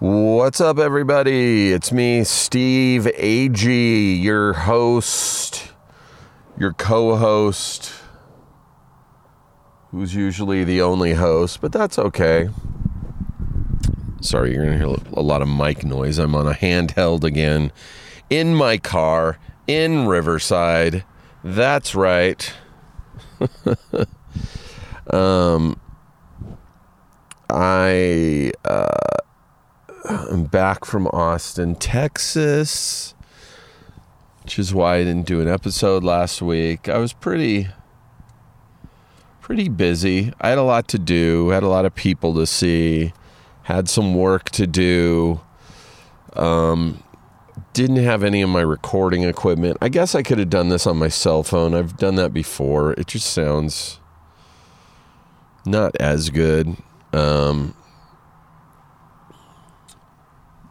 What's up, everybody? It's me, Steve A.G., your host, your co host, who's usually the only host, but that's okay. Sorry, you're going to hear a lot of mic noise. I'm on a handheld again in my car in Riverside. That's right. um, I. Uh, I'm back from Austin, Texas, which is why I didn't do an episode last week. I was pretty pretty busy. I had a lot to do, had a lot of people to see, had some work to do. Um didn't have any of my recording equipment. I guess I could have done this on my cell phone. I've done that before. It just sounds not as good. Um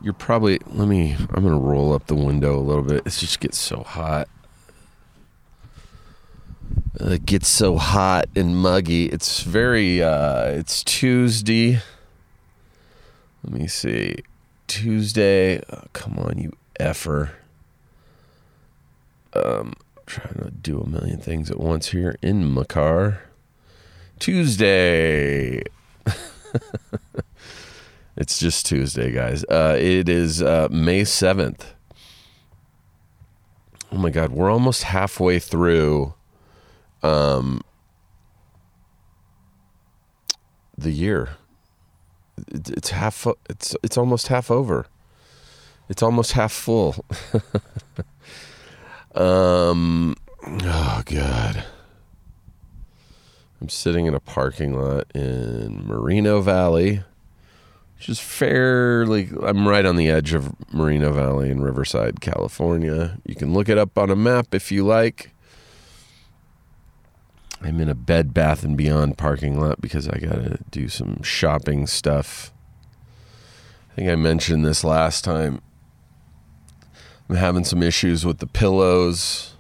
you're probably let me i'm gonna roll up the window a little bit it just gets so hot it gets so hot and muggy it's very uh it's tuesday let me see tuesday oh, come on you effer um trying to do a million things at once here in my car tuesday It's just Tuesday, guys. Uh, it is uh, May 7th. Oh my God, we're almost halfway through um, the year. It's half. It's it's almost half over. It's almost half full. um. Oh God. I'm sitting in a parking lot in Moreno Valley which is fairly I'm right on the edge of Moreno Valley in Riverside, California. You can look it up on a map if you like. I'm in a Bed Bath and Beyond parking lot because I got to do some shopping stuff. I think I mentioned this last time. I'm having some issues with the pillows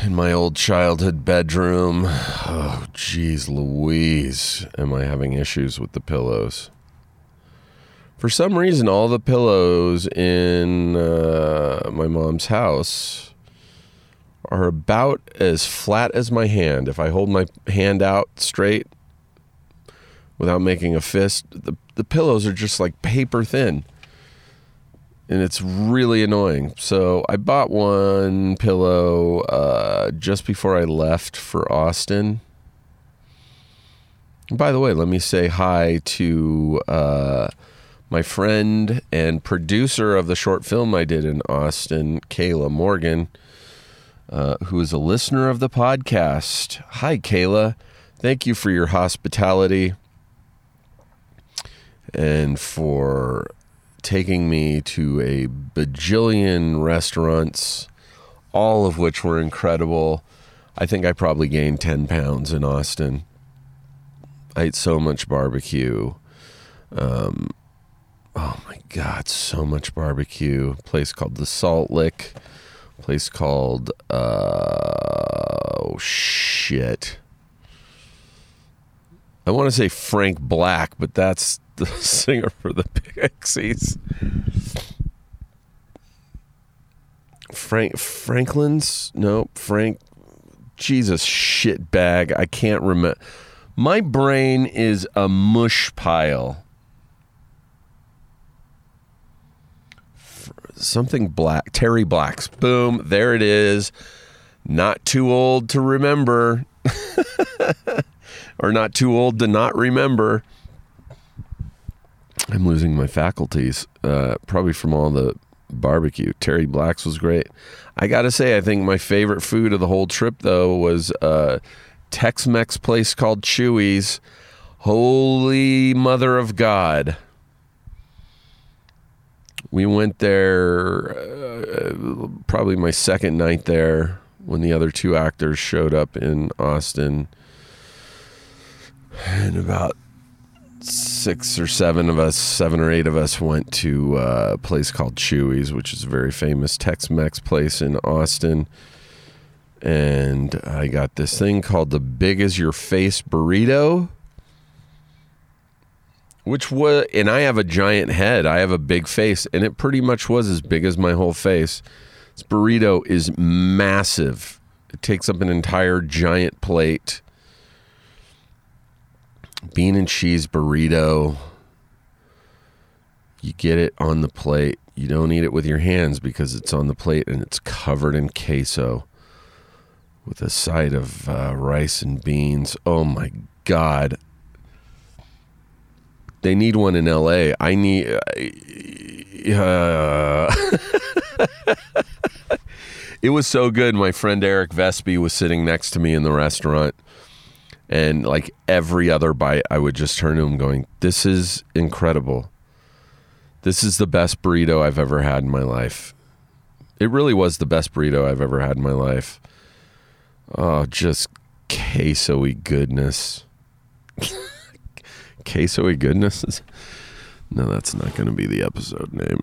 in my old childhood bedroom. Oh, geez, Louise, am I having issues with the pillows? For some reason, all the pillows in uh, my mom's house are about as flat as my hand. If I hold my hand out straight without making a fist, the, the pillows are just like paper thin and it's really annoying. So I bought one pillow uh, just before I left for Austin. By the way, let me say hi to uh, my friend and producer of the short film I did in Austin, Kayla Morgan, uh, who is a listener of the podcast. Hi, Kayla. Thank you for your hospitality and for taking me to a bajillion restaurants, all of which were incredible. I think I probably gained 10 pounds in Austin. I ate so much barbecue. Um, oh my God, so much barbecue. Place called the Salt Lick. Place called, uh, oh shit. I want to say Frank Black, but that's the singer for the Pixies. Frank Franklin's no Frank Jesus shit bag. I can't remember. My brain is a mush pile. Something black. Terry Black's. Boom. There it is. Not too old to remember. or not too old to not remember. I'm losing my faculties, uh, probably from all the barbecue. Terry Black's was great. I got to say, I think my favorite food of the whole trip, though, was a Tex Mex place called Chuy's. Holy Mother of God. We went there uh, probably my second night there when the other two actors showed up in Austin. And about six or seven of us, seven or eight of us, went to uh, a place called Chuy's, which is a very famous Tex-Mex place in Austin. and I got this thing called the Big as Your Face burrito, which was, and I have a giant head. I have a big face, and it pretty much was as big as my whole face. This burrito is massive. It takes up an entire giant plate. Bean and cheese burrito. You get it on the plate. You don't eat it with your hands because it's on the plate and it's covered in queso with a side of uh, rice and beans. Oh my God. They need one in LA. I need. Uh, it was so good. My friend Eric Vespi was sitting next to me in the restaurant. And like every other bite, I would just turn to him going, This is incredible. This is the best burrito I've ever had in my life. It really was the best burrito I've ever had in my life. Oh, just queso goodness. queso goodness? No, that's not going to be the episode name.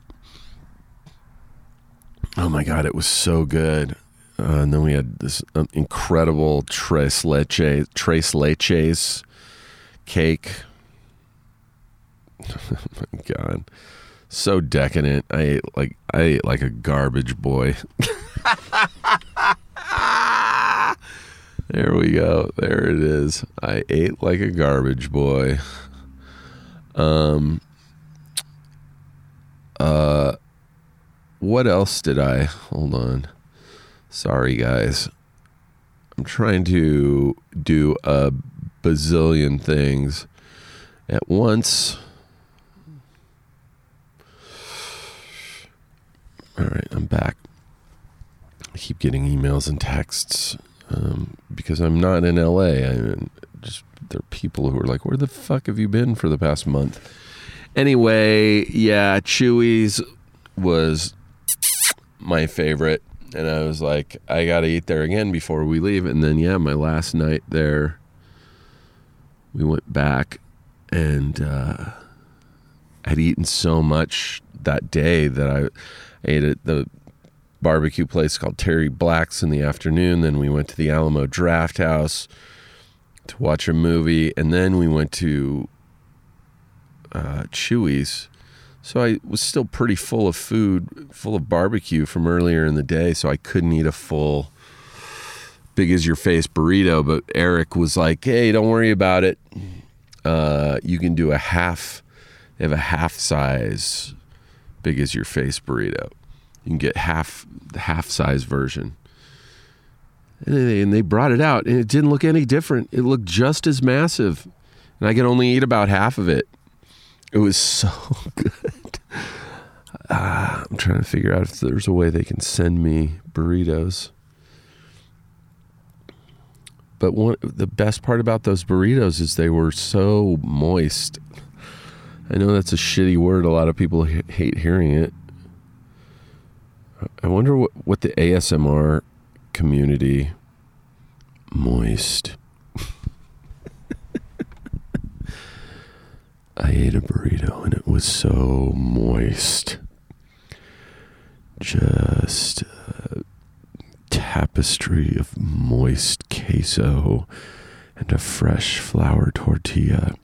Oh my God, it was so good. Uh, and then we had this um, incredible tres leche, tres leches cake. oh my God so decadent. I ate like I ate like a garbage boy. there we go. There it is. I ate like a garbage boy. Um uh what else did I? Hold on. Sorry guys. I'm trying to do a bazillion things at once. All right, I'm back. I keep getting emails and texts um, because I'm not in LA. I just there are people who are like, "Where the fuck have you been for the past month?" Anyway, yeah, Chuy's was my favorite, and I was like, I gotta eat there again before we leave. And then, yeah, my last night there, we went back, and uh, I'd eaten so much that day that I ate at the barbecue place called Terry Black's in the afternoon. Then we went to the Alamo Drafthouse to watch a movie, and then we went to uh, Chuy's. So I was still pretty full of food, full of barbecue from earlier in the day. So I couldn't eat a full, big as your face burrito. But Eric was like, "Hey, don't worry about it. Uh, you can do a half. They have a half size big as your face burrito. You can get half the half size version. And they, and they brought it out, and it didn't look any different. It looked just as massive, and I could only eat about half of it. It was so good. Uh, I'm trying to figure out if there's a way they can send me burritos. But one, the best part about those burritos is they were so moist. I know that's a shitty word. A lot of people hate hearing it. I wonder what, what the ASMR community moist. I ate a burrito and it was so moist. Just a tapestry of moist queso and a fresh flour tortilla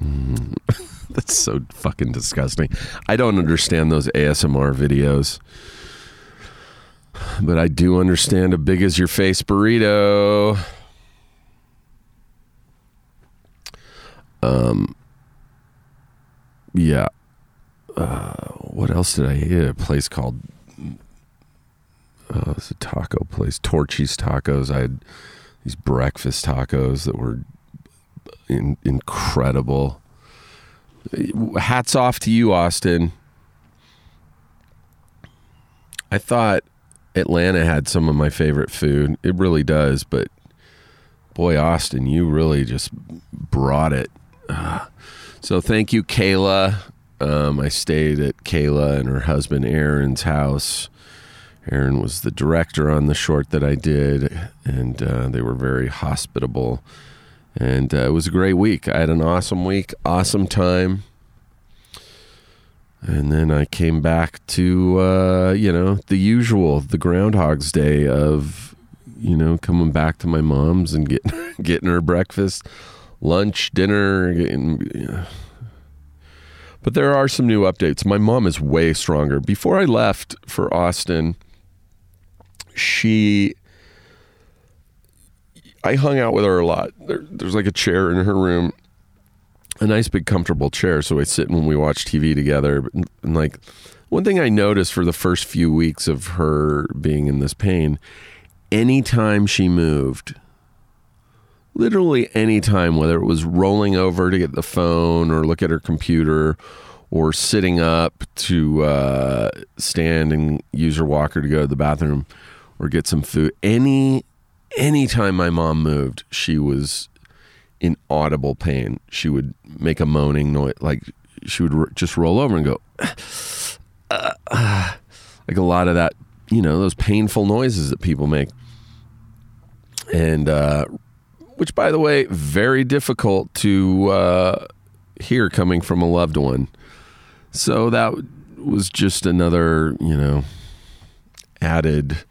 Mm. That's so fucking disgusting. I don't understand those ASMR videos. But I do understand a big as your face burrito. Um yeah. Uh, what else did I eat a place called uh, it's a taco place, Torchy's Tacos. I had these breakfast tacos that were in, incredible. Hats off to you, Austin. I thought Atlanta had some of my favorite food. It really does, but boy, Austin, you really just brought it. Uh, so thank you, Kayla. Um, I stayed at Kayla and her husband Aaron's house. Aaron was the director on the short that I did, and uh, they were very hospitable and uh, it was a great week. I had an awesome week, awesome time. And then I came back to, uh, you know, the usual, the Groundhog's Day of, you know, coming back to my mom's and getting, getting her breakfast, lunch, dinner. Know. But there are some new updates. My mom is way stronger. Before I left for Austin, she I hung out with her a lot. There, there's like a chair in her room, a nice big comfortable chair. So I sit when we watch TV together. And, and like one thing I noticed for the first few weeks of her being in this pain, anytime she moved, literally any time, whether it was rolling over to get the phone or look at her computer or sitting up to uh, stand and use her walker to go to the bathroom or get some food, any any time my mom moved, she was in audible pain. She would make a moaning noise, like she would r- just roll over and go, uh, uh, like a lot of that, you know, those painful noises that people make. And, uh, which, by the way, very difficult to uh, hear coming from a loved one. So that was just another, you know, added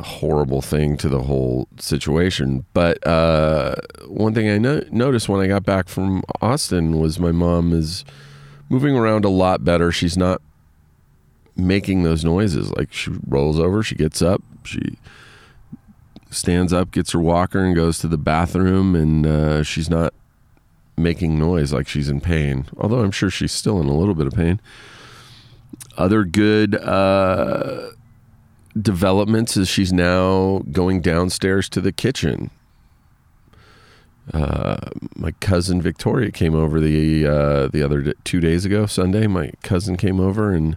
horrible thing to the whole situation. But uh, one thing I no- noticed when I got back from Austin was my mom is moving around a lot better. She's not making those noises. Like she rolls over, she gets up, she stands up, gets her walker, and goes to the bathroom, and uh, she's not making noise like she's in pain. Although I'm sure she's still in a little bit of pain. Other good. Uh, developments is she's now going downstairs to the kitchen. Uh, my cousin Victoria came over the uh, the other two days ago, Sunday. My cousin came over and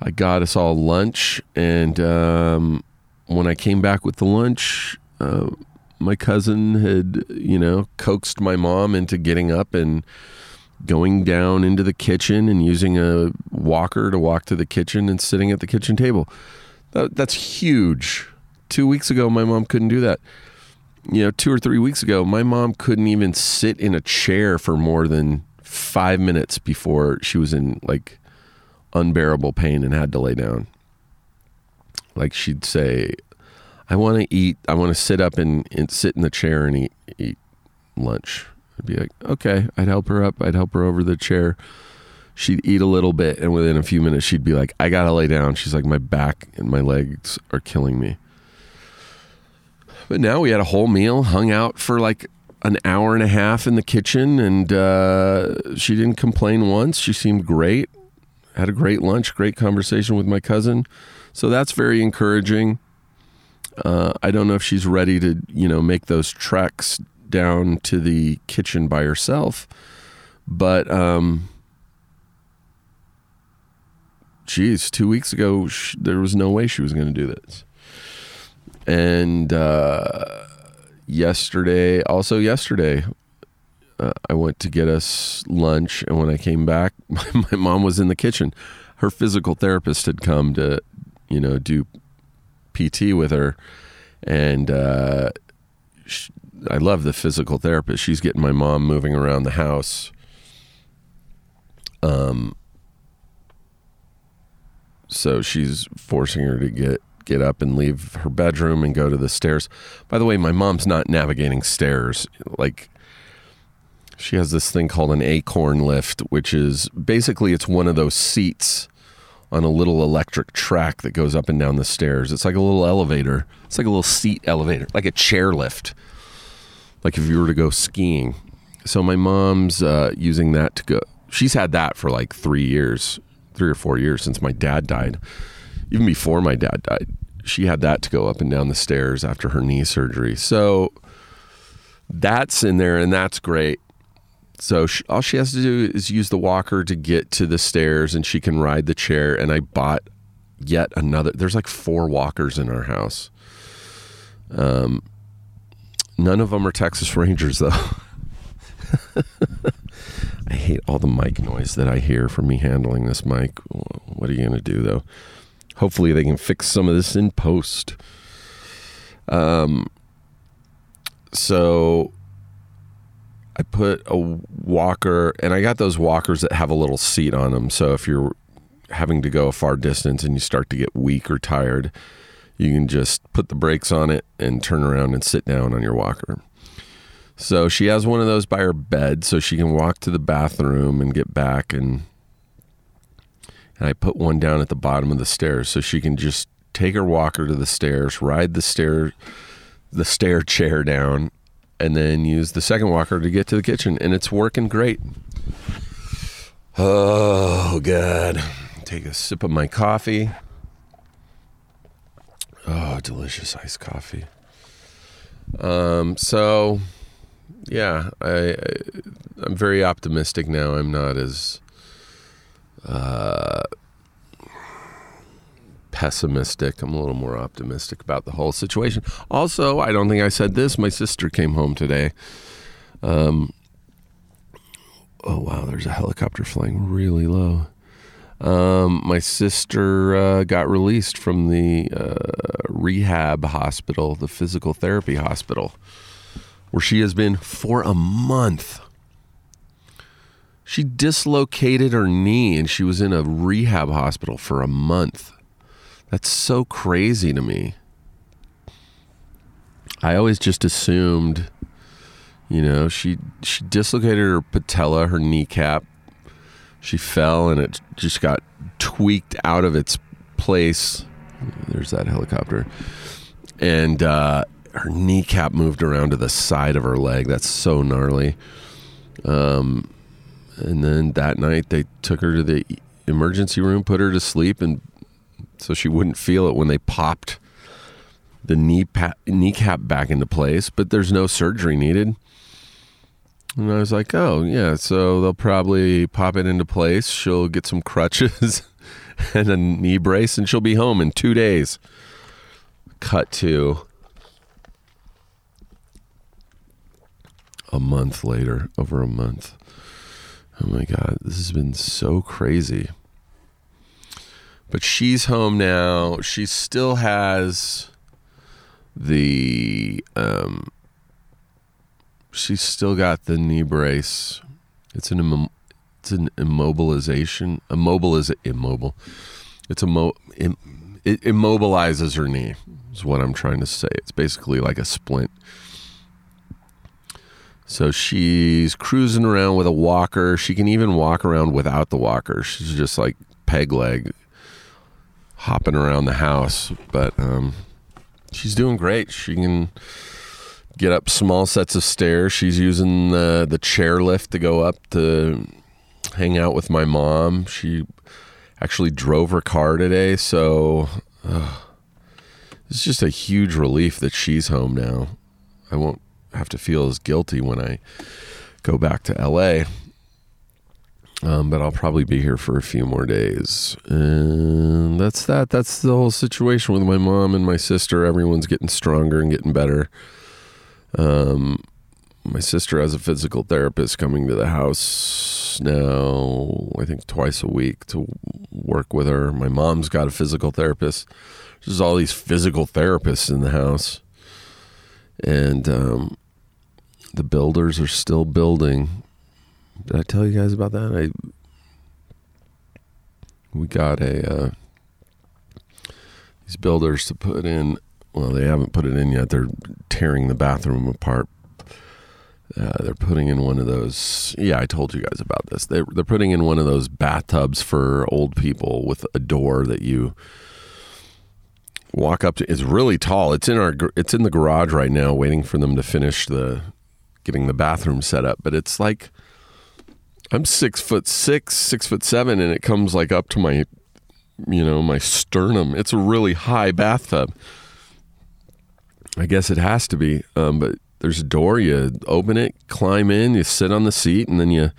I got us all lunch. And um, when I came back with the lunch, uh, my cousin had you know coaxed my mom into getting up and going down into the kitchen and using a walker to walk to the kitchen and sitting at the kitchen table. That, that's huge. Two weeks ago, my mom couldn't do that. You know, two or three weeks ago, my mom couldn't even sit in a chair for more than five minutes before she was in like unbearable pain and had to lay down. Like she'd say, I want to eat, I want to sit up and, and sit in the chair and eat, eat lunch. I'd be like, okay, I'd help her up. I'd help her over the chair. She'd eat a little bit and within a few minutes she'd be like i gotta lay down. She's like my back and my legs are killing me. But now we had a whole meal hung out for like an hour and a half in the kitchen and uh, she didn't complain once. She seemed great. Had a great lunch great conversation with my cousin so that's very encouraging uh, i don't know if she's ready to you know make those treks down to the kitchen by herself but um, geez, two weeks ago, there was no way she was going to do this. And uh, yesterday, also yesterday, uh, I went to get us lunch. And when I came back, my mom was in the kitchen. Her physical therapist had come to, you know, do PT with her. And uh, she, I love the physical therapist. She's getting my mom moving around the house. Um, so she's forcing her to get get up and leave her bedroom and go to the stairs. By the way, my mom's not navigating stairs. Like she has this thing called an acorn lift, which is basically it's one of those seats on a little electric track that goes up and down the stairs. It's like a little elevator. It's like a little seat elevator, like a chair lift. Like if you were to go skiing. So my mom's uh, using that to go. She's had that for like three years three or four years since my dad died. Even before my dad died, she had that to go up and down the stairs after her knee surgery. So that's in there, and that's great. So she, all she has to do is use the walker to get to the stairs, and she can ride the chair. And I bought yet another. There's like four walkers in our house. Um, none of them are Texas Rangers though. I hate all the mic noise that I hear from me handling this mic. What are you going to do though? Hopefully they can fix some of this in post. Um so I put a walker, and I got those walkers that have a little seat on them. So if you're having to go a far distance and you start to get weak or tired, you can just put the brakes on it and turn around and sit down on your walker. So she has one of those by her bed so she can walk to the bathroom and get back and and I put one down at the bottom of the stairs so she can just take her walker to the stairs, ride the stair the stair chair down and then use the second walker to get to the kitchen and it's working great. Oh god. Take a sip of my coffee. Oh, delicious iced coffee. Um so yeah, I, I I'm very optimistic now. I'm not as uh, pessimistic. I'm a little more optimistic about the whole situation. Also, I don't think I said this. My sister came home today. Um, oh wow, there's a helicopter flying really low. Um, my sister uh, got released from the uh, rehab hospital, the physical therapy hospital where she has been for a month. She dislocated her knee and she was in a rehab hospital for a month. That's so crazy to me. I always just assumed, you know, she she dislocated her patella, her kneecap. She fell and it just got tweaked out of its place. There's that helicopter. And uh, her kneecap moved around to the side of her leg. That's so gnarly. Um, and then that night they took her to the emergency room, put her to sleep, and so she wouldn't feel it when they popped the knee pa- kneecap back into place. But there's no surgery needed. And I was like, oh yeah, so they'll probably pop it into place. She'll get some crutches and a knee brace, and she'll be home in two days. Cut to a month later, over a month. Oh my God, this has been so crazy. But she's home now. She still has the, um, she's still got the knee brace. It's an, Im- it's an immobilization, immobiliz, immobile. It's a mo, Im- it immobilizes her knee, is what I'm trying to say. It's basically like a splint so she's cruising around with a walker. She can even walk around without the walker. She's just like peg leg hopping around the house. But um, she's doing great. She can get up small sets of stairs. She's using the, the chair lift to go up to hang out with my mom. She actually drove her car today. So uh, it's just a huge relief that she's home now. I won't have to feel as guilty when I go back to LA. Um, but I'll probably be here for a few more days. And that's that. That's the whole situation with my mom and my sister. Everyone's getting stronger and getting better. Um, my sister has a physical therapist coming to the house now, I think twice a week to work with her. My mom's got a physical therapist. There's all these physical therapists in the house. And um, the builders are still building. Did I tell you guys about that? I we got a uh, these builders to put in. Well, they haven't put it in yet. They're tearing the bathroom apart. Uh, they're putting in one of those. Yeah, I told you guys about this. They're they're putting in one of those bathtubs for old people with a door that you walk up to. It's really tall. It's in our. It's in the garage right now, waiting for them to finish the getting the bathroom set up, but it's like I'm six foot six, six foot seven, and it comes like up to my, you know, my sternum. It's a really high bathtub. I guess it has to be, um, but there's a door. You open it, climb in, you sit on the seat, and then you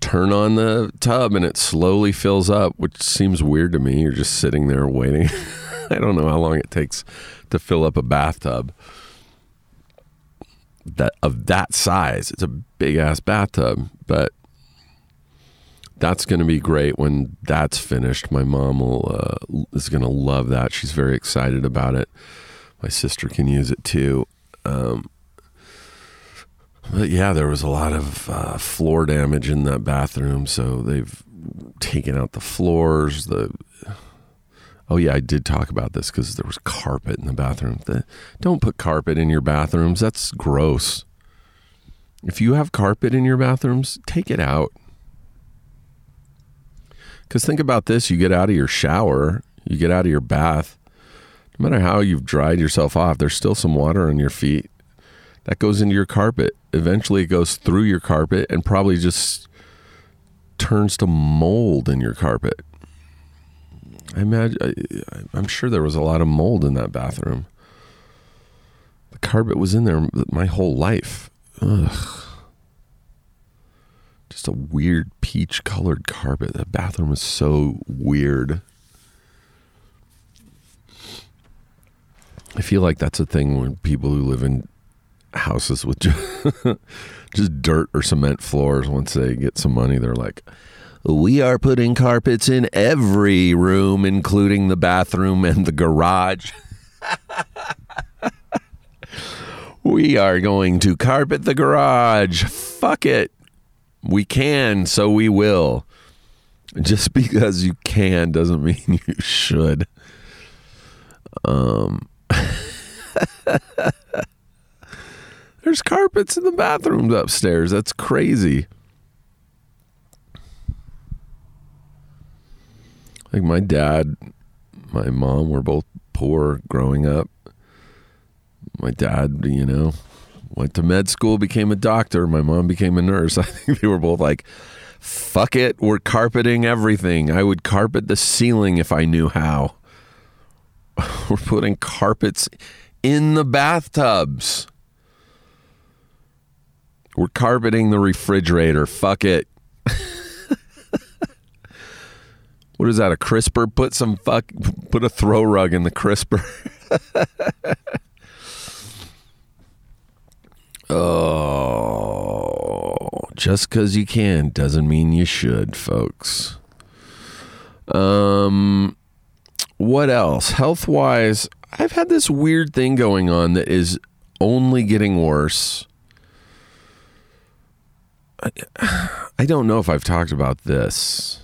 turn on the tub, and it slowly fills up, which seems weird to me. You're just sitting there waiting. I don't know how long it takes to fill up a bathtub that of that size. It's a big ass bathtub, but that's going to be great when that's finished. My mom will uh, is going to love that. She's very excited about it. My sister can use it too. Um, But yeah, there was a lot of uh, floor damage in that bathroom, so they've taken out the floors. The oh yeah, I did talk about this because there was carpet in the bathroom. The, don't put carpet in your bathrooms. That's gross. If you have carpet in your bathrooms, take it out. Because think about this: you get out of your shower, you get out of your bath. No matter how you've dried yourself off, there's still some water on your feet that goes into your carpet. Eventually, it goes through your carpet and probably just turns to mold in your carpet. I imagine, I, I'm sure there was a lot of mold in that bathroom. The carpet was in there my whole life. Ugh. Just a weird peach colored carpet. The bathroom is so weird. I feel like that's a thing when people who live in houses with just, just dirt or cement floors once they get some money they're like we are putting carpets in every room including the bathroom and the garage we are going to carpet the garage fuck it we can so we will just because you can doesn't mean you should um There's carpets in the bathrooms upstairs. That's crazy. Like my dad, my mom were both poor growing up. My dad, you know, went to med school, became a doctor. My mom became a nurse. I think they were both like, fuck it, we're carpeting everything. I would carpet the ceiling if I knew how. we're putting carpets in the bathtubs. We're carpeting the refrigerator. Fuck it. what is that? A crisper? Put some fuck. Put a throw rug in the crisper. oh, just because you can doesn't mean you should, folks. Um, what else? Health wise, I've had this weird thing going on that is only getting worse I don't know if I've talked about this.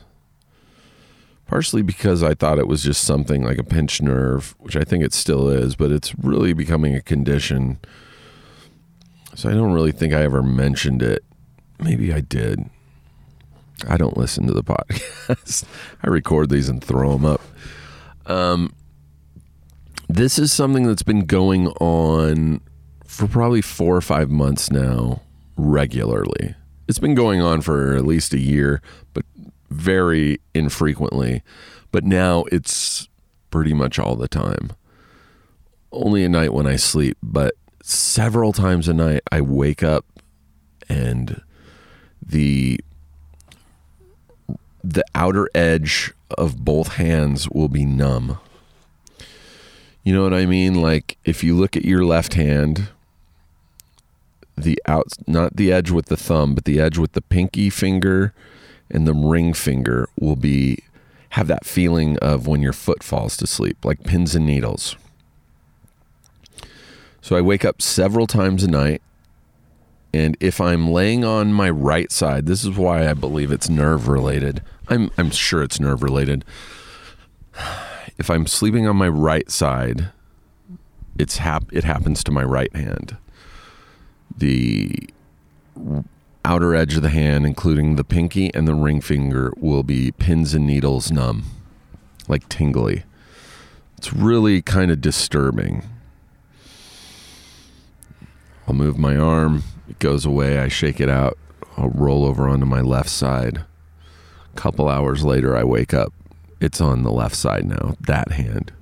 Partially because I thought it was just something like a pinched nerve, which I think it still is, but it's really becoming a condition. So I don't really think I ever mentioned it. Maybe I did. I don't listen to the podcast. I record these and throw them up. Um, this is something that's been going on for probably four or five months now, regularly. It's been going on for at least a year, but very infrequently. But now it's pretty much all the time. Only at night when I sleep, but several times a night I wake up and the the outer edge of both hands will be numb. You know what I mean? Like if you look at your left hand, the out not the edge with the thumb, but the edge with the pinky finger and the ring finger will be have that feeling of when your foot falls to sleep, like pins and needles. So I wake up several times a night. And if I'm laying on my right side, this is why I believe it's nerve related. I'm I'm sure it's nerve related. If I'm sleeping on my right side, it's hap- it happens to my right hand the outer edge of the hand, including the pinky and the ring finger, will be pins and needles numb, like tingly. It's really kind of disturbing. I'll move my arm, it goes away, I shake it out, I'll roll over onto my left side. A couple hours later, I wake up. It's on the left side now, that hand.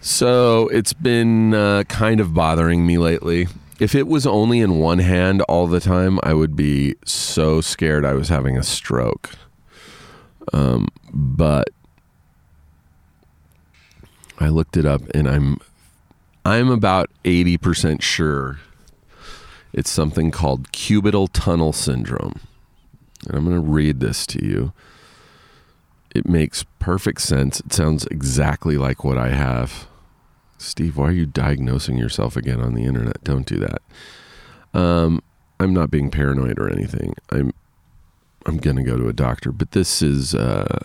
So it's been uh, kind of bothering me lately if it was only in one hand all the time, I would be so scared I was having a stroke. Um, but I looked it up and I'm I'm about 80% sure it's something called cubital tunnel syndrome. And I'm going to read this to you. It makes perfect sense. It sounds exactly like what I have. Steve, why are you diagnosing yourself again on the internet? Don't do that. Um, I'm not being paranoid or anything. I'm I'm gonna go to a doctor, but this is uh,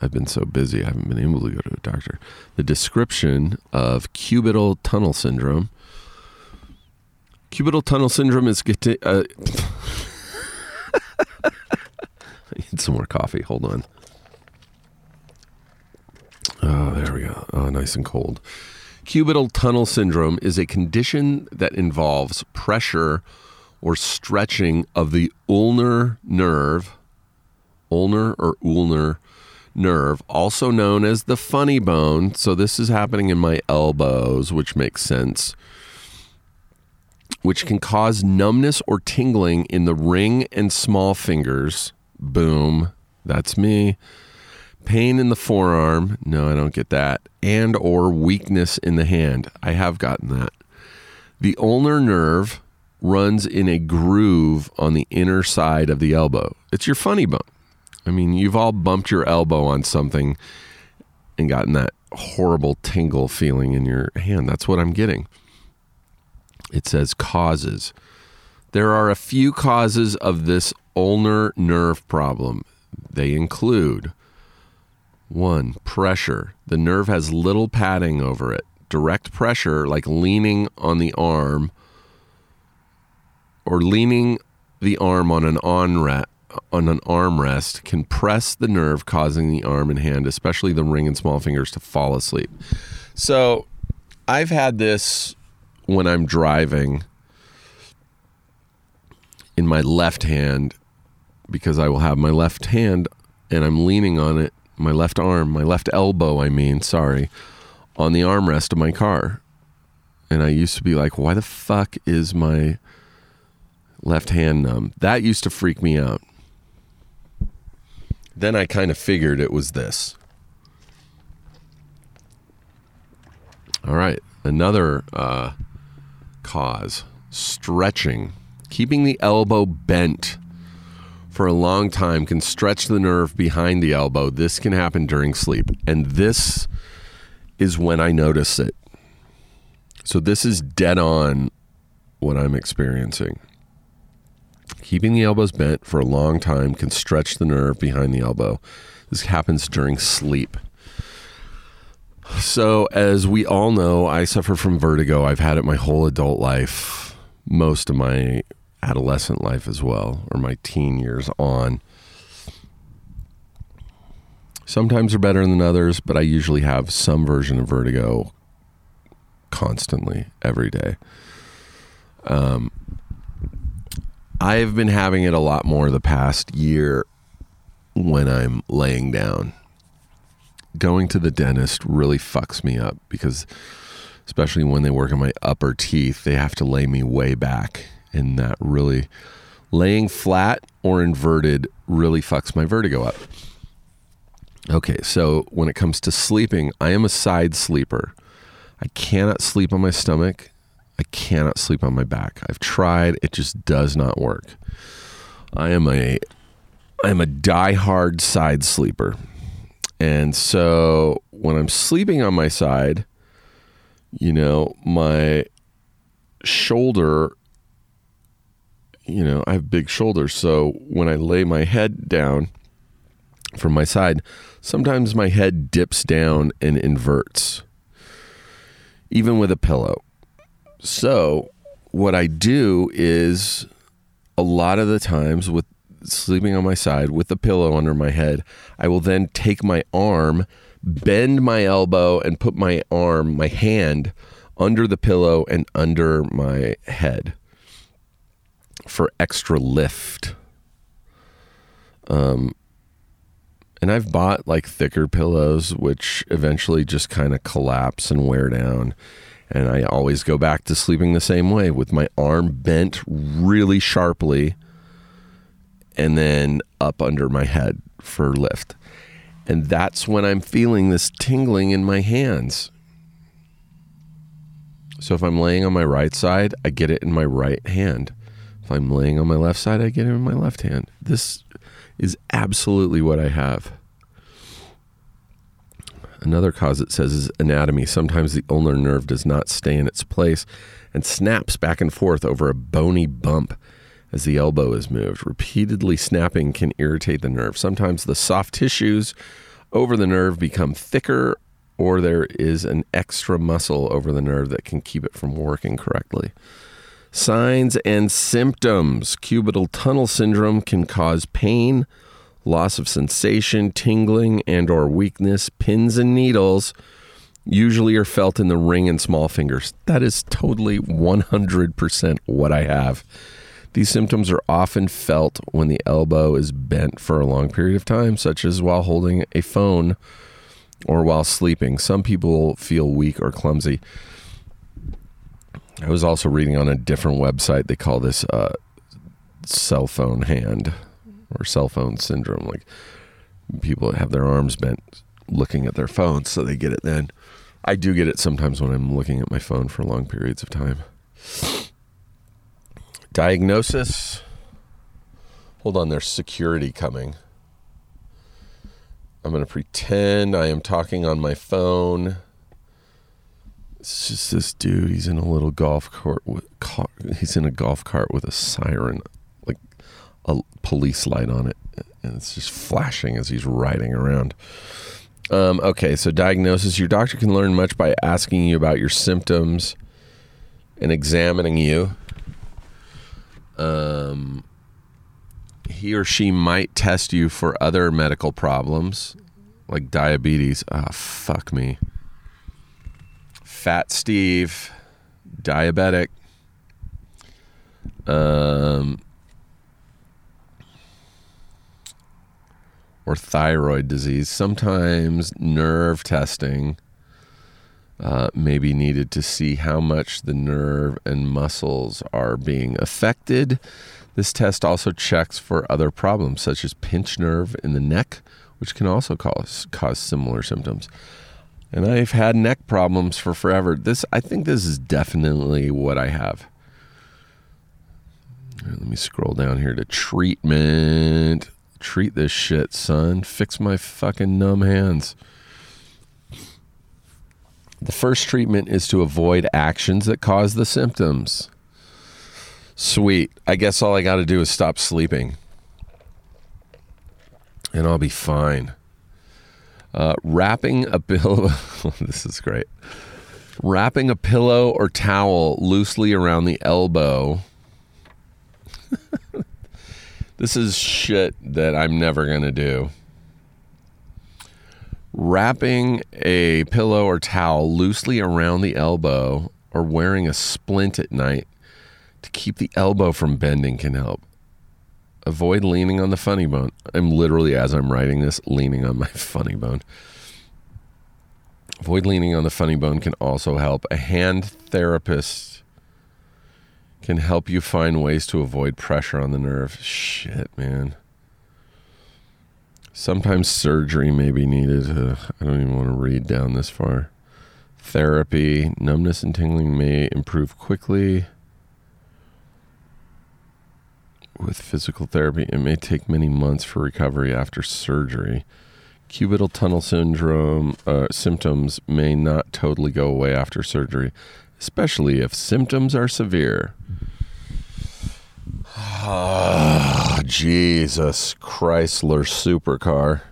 I've been so busy I haven't been able to go to a doctor. The description of cubital tunnel syndrome. Cubital tunnel syndrome is get to, uh, I need some more coffee. Hold on. Oh, there we go. Oh, nice and cold. Cubital tunnel syndrome is a condition that involves pressure or stretching of the ulnar nerve, ulnar or ulnar nerve, also known as the funny bone. So this is happening in my elbows, which makes sense. Which can cause numbness or tingling in the ring and small fingers. Boom. That's me. Pain in the forearm. No, I don't get that. And or weakness in the hand. I have gotten that. The ulnar nerve runs in a groove on the inner side of the elbow. It's your funny bone. I mean, you've all bumped your elbow on something and gotten that horrible tingle feeling in your hand. That's what I'm getting. It says causes. There are a few causes of this ulnar nerve problem. They include one, pressure. The nerve has little padding over it. Direct pressure, like leaning on the arm or leaning the arm on an on on an armrest can press the nerve, causing the arm and hand, especially the ring and small fingers, to fall asleep. So, I've had this when I'm driving in my left hand because I will have my left hand and I'm leaning on it, my left arm, my left elbow, I mean, sorry, on the armrest of my car. And I used to be like, why the fuck is my left hand numb? That used to freak me out. Then I kind of figured it was this. All right, another uh, cause stretching. Keeping the elbow bent for a long time can stretch the nerve behind the elbow. This can happen during sleep. And this is when I notice it. So, this is dead on what I'm experiencing. Keeping the elbows bent for a long time can stretch the nerve behind the elbow. This happens during sleep. So, as we all know, I suffer from vertigo. I've had it my whole adult life, most of my adolescent life as well, or my teen years on. Sometimes they're better than others, but I usually have some version of vertigo constantly, every day. Um, I've been having it a lot more the past year when I'm laying down. Going to the dentist really fucks me up because, especially when they work on my upper teeth, they have to lay me way back. And that really, laying flat or inverted really fucks my vertigo up. Okay, so when it comes to sleeping, I am a side sleeper. I cannot sleep on my stomach I cannot sleep on my back. I've tried, it just does not work. I am a I am a die-hard side sleeper. And so when I'm sleeping on my side, you know, my shoulder you know, I have big shoulders, so when I lay my head down from my side, sometimes my head dips down and inverts even with a pillow. So, what I do is a lot of the times with sleeping on my side with a pillow under my head, I will then take my arm, bend my elbow, and put my arm, my hand under the pillow and under my head for extra lift. Um, and I've bought like thicker pillows, which eventually just kind of collapse and wear down. And I always go back to sleeping the same way with my arm bent really sharply and then up under my head for lift. And that's when I'm feeling this tingling in my hands. So if I'm laying on my right side, I get it in my right hand. If I'm laying on my left side, I get it in my left hand. This is absolutely what I have. Another cause it says is anatomy. Sometimes the ulnar nerve does not stay in its place and snaps back and forth over a bony bump as the elbow is moved. Repeatedly snapping can irritate the nerve. Sometimes the soft tissues over the nerve become thicker, or there is an extra muscle over the nerve that can keep it from working correctly. Signs and symptoms cubital tunnel syndrome can cause pain, loss of sensation, tingling, and or weakness. Pins and needles usually are felt in the ring and small fingers. That is totally 100% what I have. These symptoms are often felt when the elbow is bent for a long period of time, such as while holding a phone or while sleeping. Some people feel weak or clumsy. I was also reading on a different website, they call this uh, cell phone hand or cell phone syndrome. Like people that have their arms bent looking at their phones, so they get it then. I do get it sometimes when I'm looking at my phone for long periods of time. Diagnosis. Hold on, there's security coming. I'm going to pretend I am talking on my phone. It's just this dude. He's in a little golf cart. With, he's in a golf cart with a siren, like a police light on it, and it's just flashing as he's riding around. Um, okay, so diagnosis. Your doctor can learn much by asking you about your symptoms and examining you. Um, he or she might test you for other medical problems like diabetes. Ah, oh, fuck me. Fat Steve, diabetic. Um, or thyroid disease. Sometimes nerve testing uh, may needed to see how much the nerve and muscles are being affected. This test also checks for other problems, such as pinched nerve in the neck, which can also cause, cause similar symptoms. And I've had neck problems for forever. This, I think, this is definitely what I have. Right, let me scroll down here to treatment. Treat this shit, son. Fix my fucking numb hands. The first treatment is to avoid actions that cause the symptoms. Sweet. I guess all I got to do is stop sleeping. And I'll be fine. Uh, wrapping a pillow. this is great. Wrapping a pillow or towel loosely around the elbow this is shit that I'm never going to do. Wrapping a pillow or towel loosely around the elbow or wearing a splint at night to keep the elbow from bending can help. Avoid leaning on the funny bone. I'm literally, as I'm writing this, leaning on my funny bone. Avoid leaning on the funny bone can also help. A hand therapist can help you find ways to avoid pressure on the nerve. Shit, man. Sometimes surgery may be needed. Uh, I don't even want to read down this far. Therapy, numbness and tingling may improve quickly. With physical therapy, it may take many months for recovery after surgery. Cubital tunnel syndrome uh, symptoms may not totally go away after surgery, especially if symptoms are severe. Jesus Chrysler supercar.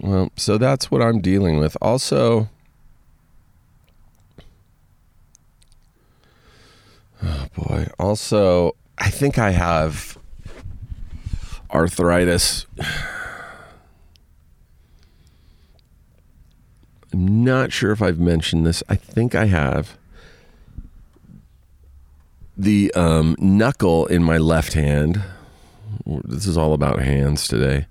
Well, so that's what I'm dealing with. Also, oh boy. Also, I think I have arthritis. I'm not sure if I've mentioned this. I think I have. The um, knuckle in my left hand. This is all about hands today.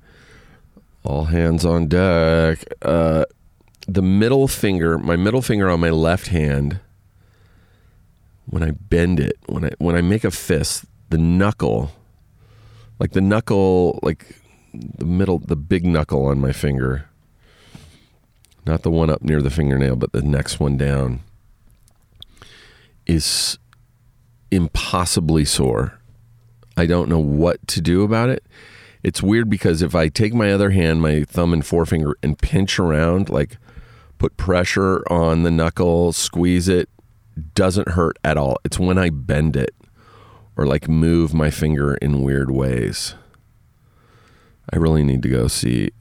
All hands on deck. Uh, the middle finger, my middle finger on my left hand. When I bend it, when I when I make a fist, the knuckle, like the knuckle, like the middle, the big knuckle on my finger not the one up near the fingernail, but the next one down, is impossibly sore. I don't know what to do about it. It's weird because if I take my other hand, my thumb and forefinger, and pinch around, like put pressure on the knuckle, squeeze it, doesn't hurt at all. It's when I bend it or like move my finger in weird ways. I really need to go see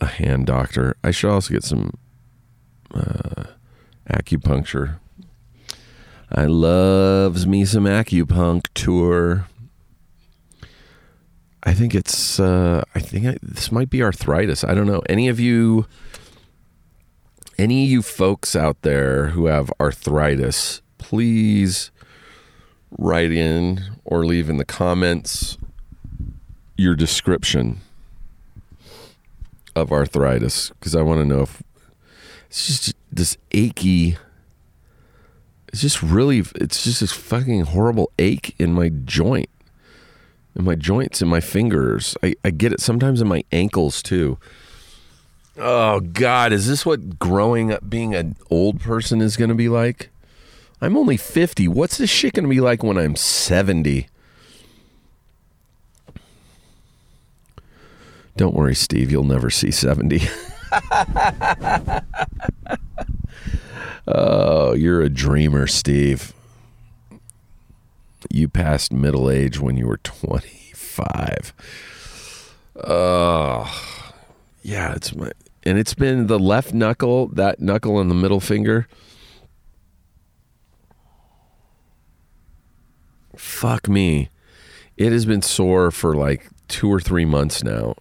a hand doctor. I should also get some uh, acupuncture. I loves me some acupuncture. Tour. I think it's. Uh, I think I, this might be arthritis. I don't know. Any of you, any of you folks out there who have arthritis, please write in or leave in the comments your description of arthritis because I want to know if it's just this achy. It's just really, it's just this fucking horrible ache in my joint, in my joints, in my fingers. I, I get it sometimes in my ankles too. Oh God, is this what growing up being an old person is going to be like? I'm only 50. What's this shit going to be like when I'm 70? Don't worry, Steve. You'll never see 70. oh, you're a dreamer, Steve. You passed middle age when you were 25. Oh, yeah. It's my, and it's been the left knuckle, that knuckle and the middle finger. Fuck me. It has been sore for like two or three months now.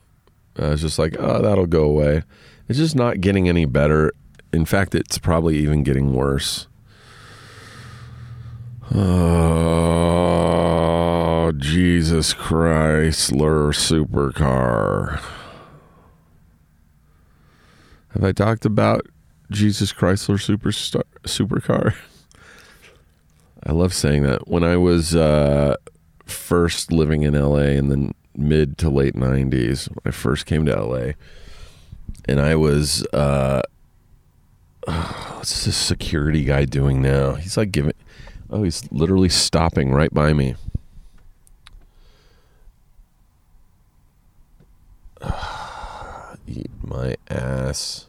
I was just like, oh, that'll go away. It's just not getting any better. In fact, it's probably even getting worse. Oh, Jesus Chrysler supercar. Have I talked about Jesus Chrysler superstar supercar? I love saying that. When I was uh, first living in LA in the mid to late 90s, when I first came to LA, and I was, uh, what's this security guy doing now? He's like giving, oh, he's literally stopping right by me. Eat my ass.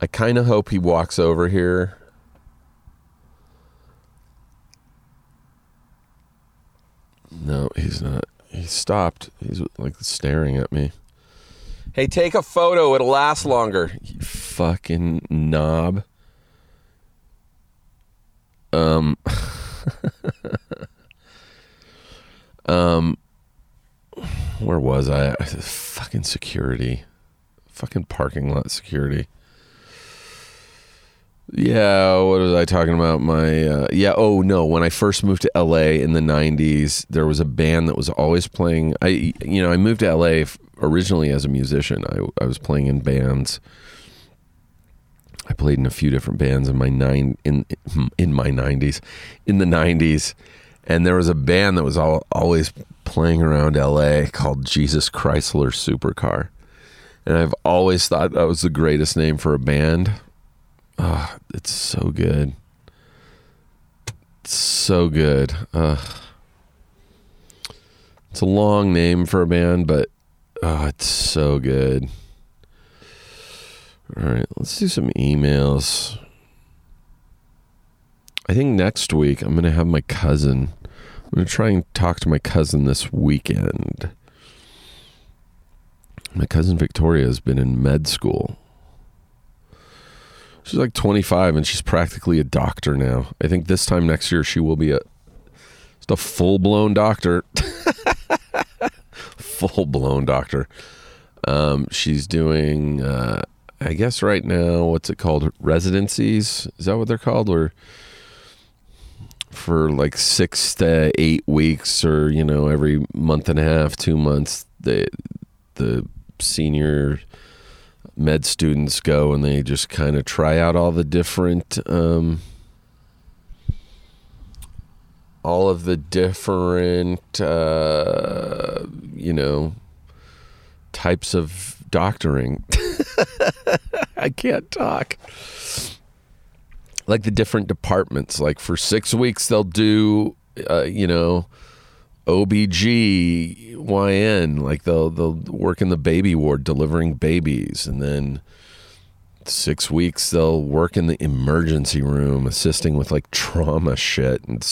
I kind of hope he walks over here. No, he's not. He stopped. He's like staring at me. Hey, take a photo. It'll last longer. You fucking knob. Um. um. Where was I? Fucking security. Fucking parking lot security. Yeah, what was I talking about? My uh, yeah. Oh no, when I first moved to LA in the '90s, there was a band that was always playing. I you know I moved to LA originally as a musician. I I was playing in bands. I played in a few different bands in my nine in in my '90s, in the '90s, and there was a band that was all, always playing around LA called Jesus Chrysler Supercar, and I've always thought that was the greatest name for a band Oh, it's so good. It's so good. Uh, it's a long name for a band, but oh, it's so good. All right, let's do some emails. I think next week I'm going to have my cousin. I'm going to try and talk to my cousin this weekend. My cousin Victoria has been in med school She's like 25 and she's practically a doctor now. I think this time next year she will be a just a full blown doctor. full blown doctor. Um, she's doing, uh, I guess right now, what's it called? Residencies? Is that what they're called? Or for like six to eight weeks, or you know, every month and a half, two months, the the senior med students go and they just kind of try out all the different um, all of the different uh, you know types of doctoring. I can't talk. Like the different departments. Like for six weeks they'll do uh, you know, OBGYN, like they'll they'll work in the baby ward delivering babies, and then six weeks they'll work in the emergency room assisting with like trauma shit and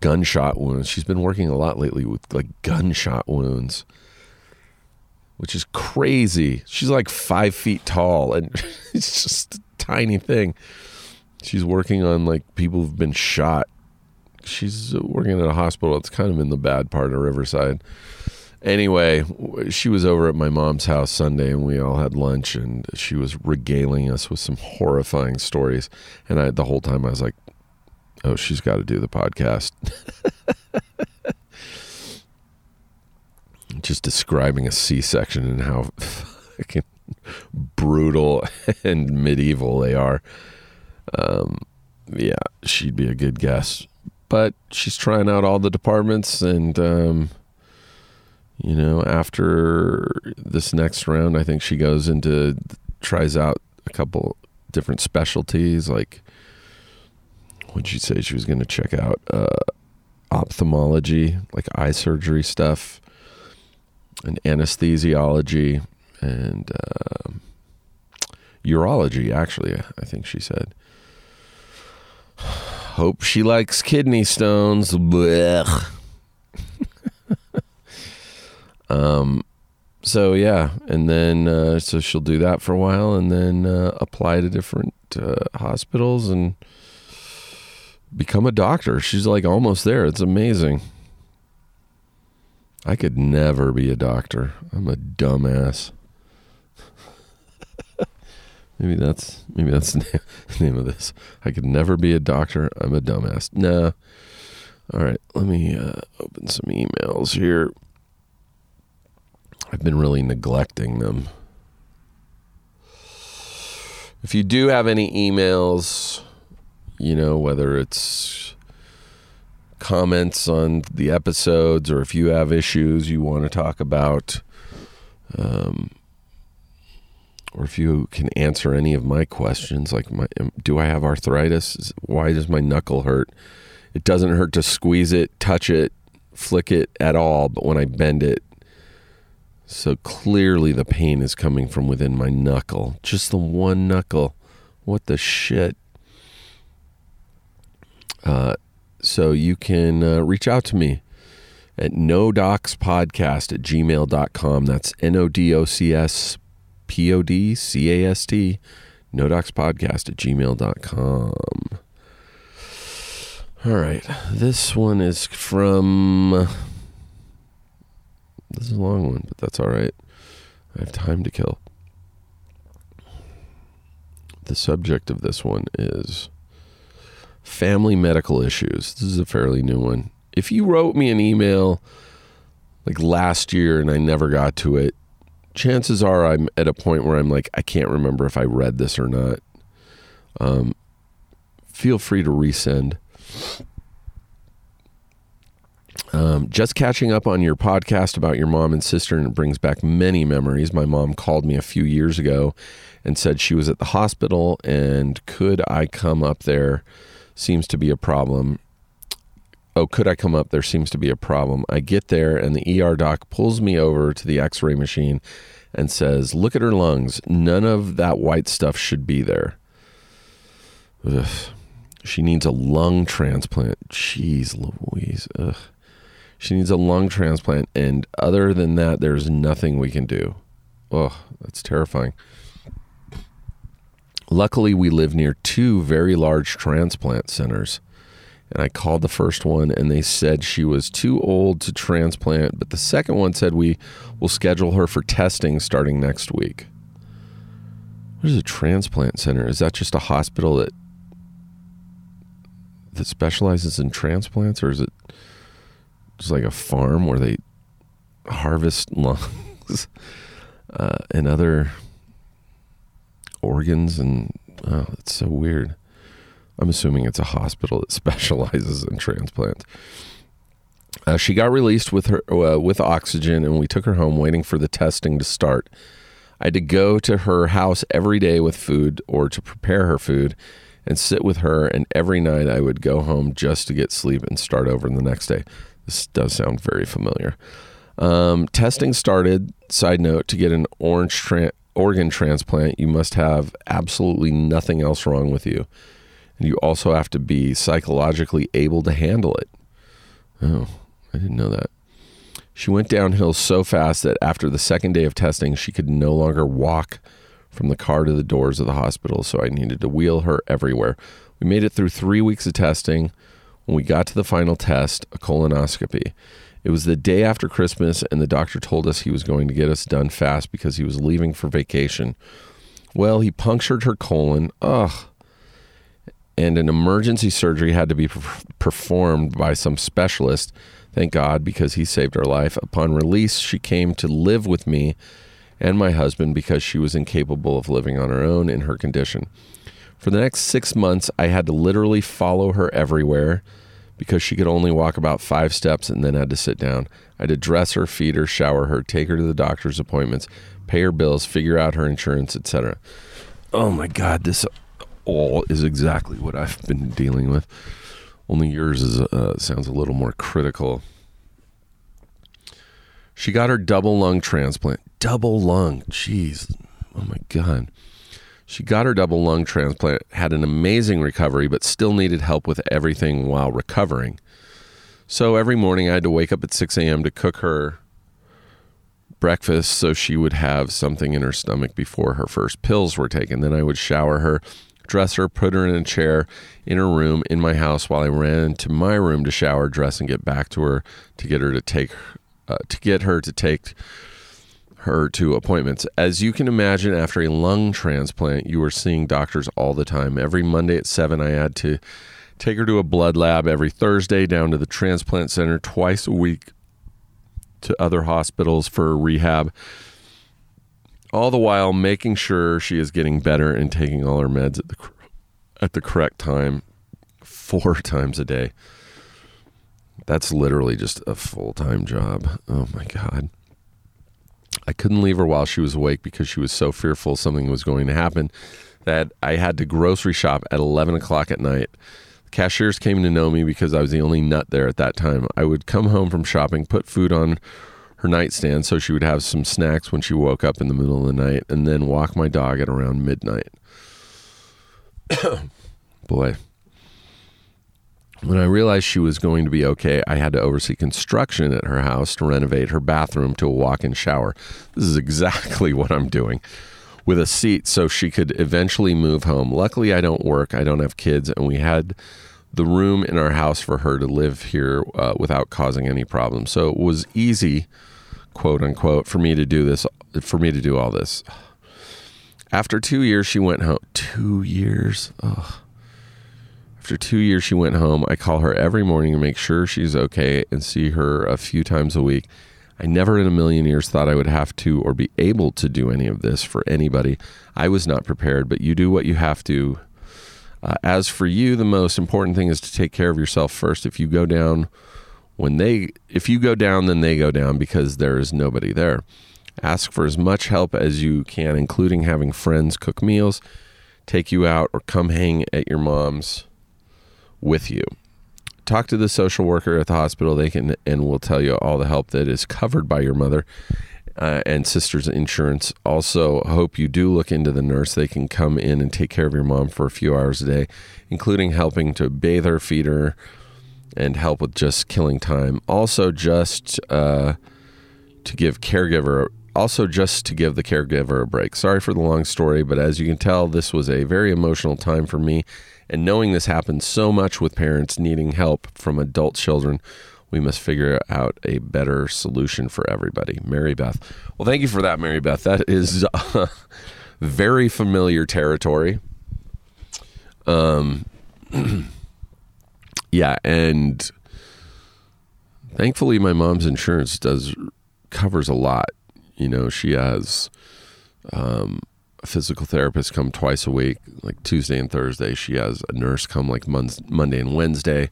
gunshot wounds. She's been working a lot lately with like gunshot wounds, which is crazy. She's like five feet tall and it's just a tiny thing. She's working on like people who've been shot. She's working at a hospital. It's kind of in the bad part of Riverside. Anyway, she was over at my mom's house Sunday and we all had lunch and she was regaling us with some horrifying stories. And I, the whole time I was like, oh, she's got to do the podcast. Just describing a C section and how fucking brutal and medieval they are. Um, yeah, she'd be a good guess. But she's trying out all the departments, and um, you know, after this next round, I think she goes into tries out a couple different specialties. Like, would she say she was going to check out uh, ophthalmology, like eye surgery stuff, and anesthesiology, and uh, urology? Actually, I think she said. Hope she likes kidney stones. um, so yeah, and then uh, so she'll do that for a while, and then uh, apply to different uh, hospitals and become a doctor. She's like almost there. It's amazing. I could never be a doctor. I'm a dumbass. Maybe that's maybe that's the name of this. I could never be a doctor. I'm a dumbass. Nah. All right, let me uh, open some emails here. I've been really neglecting them. If you do have any emails, you know, whether it's comments on the episodes or if you have issues you want to talk about, um, or if you can answer any of my questions, like my, do I have arthritis? Why does my knuckle hurt? It doesn't hurt to squeeze it, touch it, flick it at all, but when I bend it, so clearly the pain is coming from within my knuckle, just the one knuckle. What the shit? Uh, so you can uh, reach out to me at nodocspodcast at gmail.com. That's N O D O C S P O D C A S T, nodocspodcast at gmail.com. All right. This one is from. This is a long one, but that's all right. I have time to kill. The subject of this one is family medical issues. This is a fairly new one. If you wrote me an email like last year and I never got to it, chances are I'm at a point where I'm like, I can't remember if I read this or not. Um, feel free to resend. Um, just catching up on your podcast about your mom and sister, and it brings back many memories. My mom called me a few years ago and said she was at the hospital and could I come up there seems to be a problem. Oh, could I come up? There seems to be a problem. I get there, and the ER doc pulls me over to the x ray machine and says, Look at her lungs. None of that white stuff should be there. Ugh. She needs a lung transplant. Jeez Louise. Ugh. She needs a lung transplant. And other than that, there's nothing we can do. Oh, that's terrifying. Luckily, we live near two very large transplant centers. And I called the first one and they said she was too old to transplant, but the second one said we will schedule her for testing starting next week. What is a transplant center? Is that just a hospital that that specializes in transplants or is it just like a farm where they harvest lungs uh, and other organs and oh, it's so weird. I'm assuming it's a hospital that specializes in transplants. Uh, she got released with her uh, with oxygen, and we took her home, waiting for the testing to start. I had to go to her house every day with food or to prepare her food, and sit with her. And every night I would go home just to get sleep and start over the next day. This does sound very familiar. Um, testing started, side note, to get an orange tra- organ transplant, you must have absolutely nothing else wrong with you. You also have to be psychologically able to handle it. Oh, I didn't know that. She went downhill so fast that after the second day of testing, she could no longer walk from the car to the doors of the hospital, so I needed to wheel her everywhere. We made it through three weeks of testing. When we got to the final test, a colonoscopy, it was the day after Christmas, and the doctor told us he was going to get us done fast because he was leaving for vacation. Well, he punctured her colon. Ugh. And an emergency surgery had to be performed by some specialist. Thank God, because he saved her life. Upon release, she came to live with me and my husband because she was incapable of living on her own in her condition. For the next six months, I had to literally follow her everywhere because she could only walk about five steps and then had to sit down. I had to dress her, feed her, shower her, take her to the doctor's appointments, pay her bills, figure out her insurance, etc. Oh my God, this all is exactly what I've been dealing with. Only yours is uh, sounds a little more critical. She got her double lung transplant. Double lung, jeez, oh my God. She got her double lung transplant, had an amazing recovery, but still needed help with everything while recovering. So every morning I had to wake up at 6 a.m. to cook her breakfast so she would have something in her stomach before her first pills were taken. Then I would shower her, dress her, put her in a chair in her room in my house while I ran to my room to shower, dress, and get back to her to get her to take uh, to get her to take her to appointments. As you can imagine, after a lung transplant, you were seeing doctors all the time. Every Monday at 7, I had to take her to a blood lab. Every Thursday, down to the transplant center twice a week to other hospitals for rehab. All the while making sure she is getting better and taking all her meds at the at the correct time, four times a day. That's literally just a full time job. Oh my god. I couldn't leave her while she was awake because she was so fearful something was going to happen that I had to grocery shop at 11 o'clock at night. The cashiers came to know me because I was the only nut there at that time. I would come home from shopping, put food on her nightstand so she would have some snacks when she woke up in the middle of the night, and then walk my dog at around midnight. Boy. When I realized she was going to be okay, I had to oversee construction at her house to renovate her bathroom to a walk in shower. This is exactly what I'm doing with a seat so she could eventually move home. Luckily, I don't work, I don't have kids, and we had the room in our house for her to live here uh, without causing any problems. So it was easy, quote unquote, for me to do this, for me to do all this. After two years, she went home. Two years? Ugh. After two years, she went home. I call her every morning to make sure she's okay and see her a few times a week. I never in a million years thought I would have to or be able to do any of this for anybody. I was not prepared, but you do what you have to. Uh, as for you, the most important thing is to take care of yourself first. If you go down, when they, if you go down, then they go down because there is nobody there. Ask for as much help as you can, including having friends cook meals, take you out, or come hang at your mom's with you. Talk to the social worker at the hospital. They can and will tell you all the help that is covered by your mother uh, and sister's insurance. Also, hope you do look into the nurse. They can come in and take care of your mom for a few hours a day, including helping to bathe her, feed her, and help with just killing time. Also, just uh, to give caregiver also just to give the caregiver a break. Sorry for the long story, but as you can tell, this was a very emotional time for me and knowing this happens so much with parents needing help from adult children, we must figure out a better solution for everybody. Mary Beth. Well, thank you for that, Mary Beth. That is uh, very familiar territory. Um, yeah, and thankfully, my mom's insurance does covers a lot. You know, she has um, a physical therapist come twice a week, like Tuesday and Thursday. She has a nurse come like Monday and Wednesday.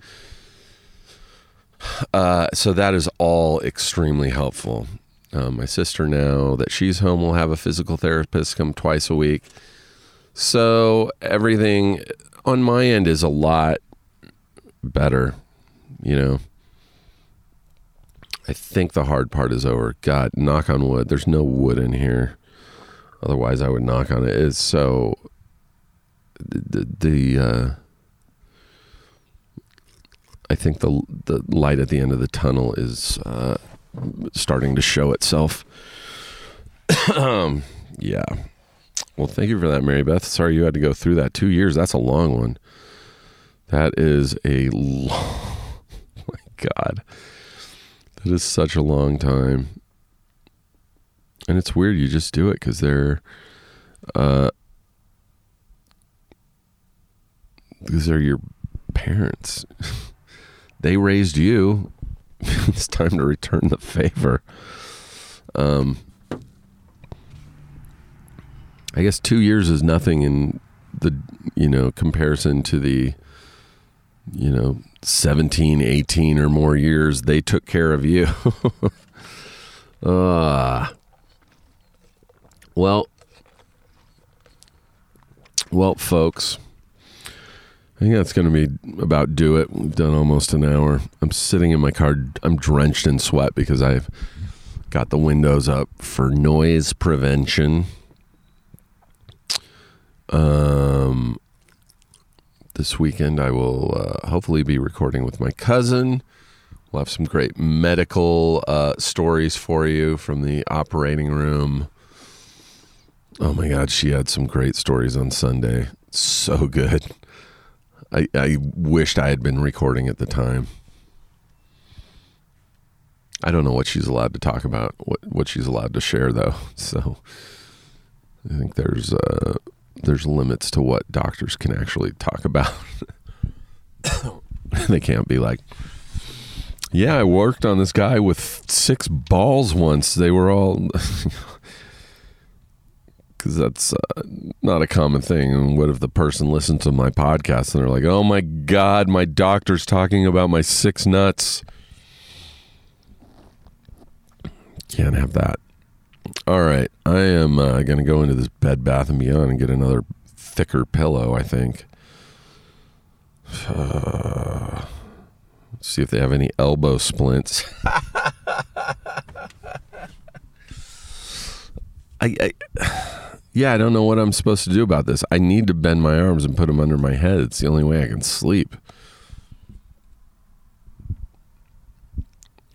Uh, so that is all extremely helpful. Uh, my sister, now that she's home, will have a physical therapist come twice a week. So everything on my end is a lot better, you know. I think the hard part is over. God, knock on wood. There's no wood in here. Otherwise, I would knock on it. It's so the the uh, I think the the light at the end of the tunnel is uh, starting to show itself. um, yeah. Well, thank you for that, Mary Beth. Sorry you had to go through that. Two years. That's a long one. That is a long. my God. That is such a long time. And it's weird. You just do it because they're. Uh, because they're your parents. they raised you. it's time to return the favor. Um, I guess two years is nothing in the you know comparison to the you know 17 18 or more years they took care of you uh, well well folks I think that's going to be about do it. We've done almost an hour. I'm sitting in my car. I'm drenched in sweat because I've got the windows up for noise prevention. Um, this weekend I will uh, hopefully be recording with my cousin. We'll have some great medical uh, stories for you from the operating room. Oh my God, she had some great stories on Sunday. So good. I, I wished I had been recording at the time. I don't know what she's allowed to talk about, what what she's allowed to share though. So I think there's uh, there's limits to what doctors can actually talk about. they can't be like, yeah, I worked on this guy with six balls once. They were all because that's uh, not a common thing. And what if the person listens to my podcast and they're like, "Oh my god, my doctor's talking about my six nuts." Can't have that. All right, I am uh, going to go into this Bed Bath and Beyond and get another thicker pillow. I think. Uh, see if they have any elbow splints. I, I yeah, I don't know what I'm supposed to do about this. I need to bend my arms and put them under my head. It's the only way I can sleep.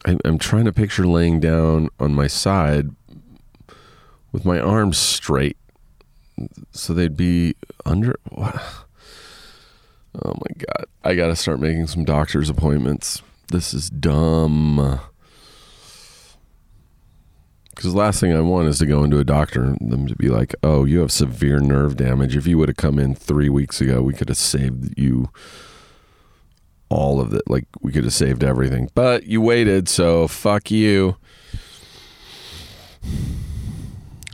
I'm trying to picture laying down on my side with my arms straight so they'd be under. Oh my God. I got to start making some doctor's appointments. This is dumb. Because the last thing I want is to go into a doctor and them to be like, oh, you have severe nerve damage. If you would have come in three weeks ago, we could have saved you all of it. Like, we could have saved everything. But you waited, so fuck you.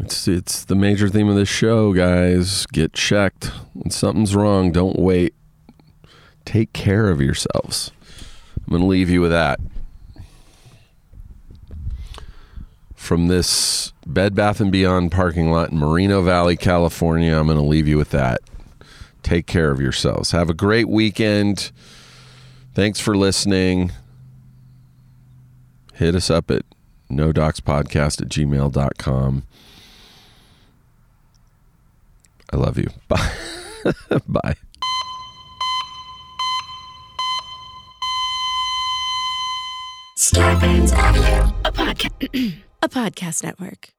It's, it's the major theme of this show, guys. Get checked. When something's wrong, don't wait. Take care of yourselves. I'm going to leave you with that. From this Bed Bath and Beyond parking lot in Moreno Valley, California. I'm going to leave you with that. Take care of yourselves. Have a great weekend. Thanks for listening. Hit us up at no docs podcast at gmail.com. I love you. Bye. Bye. Starburns Audio, a podcast, a podcast network.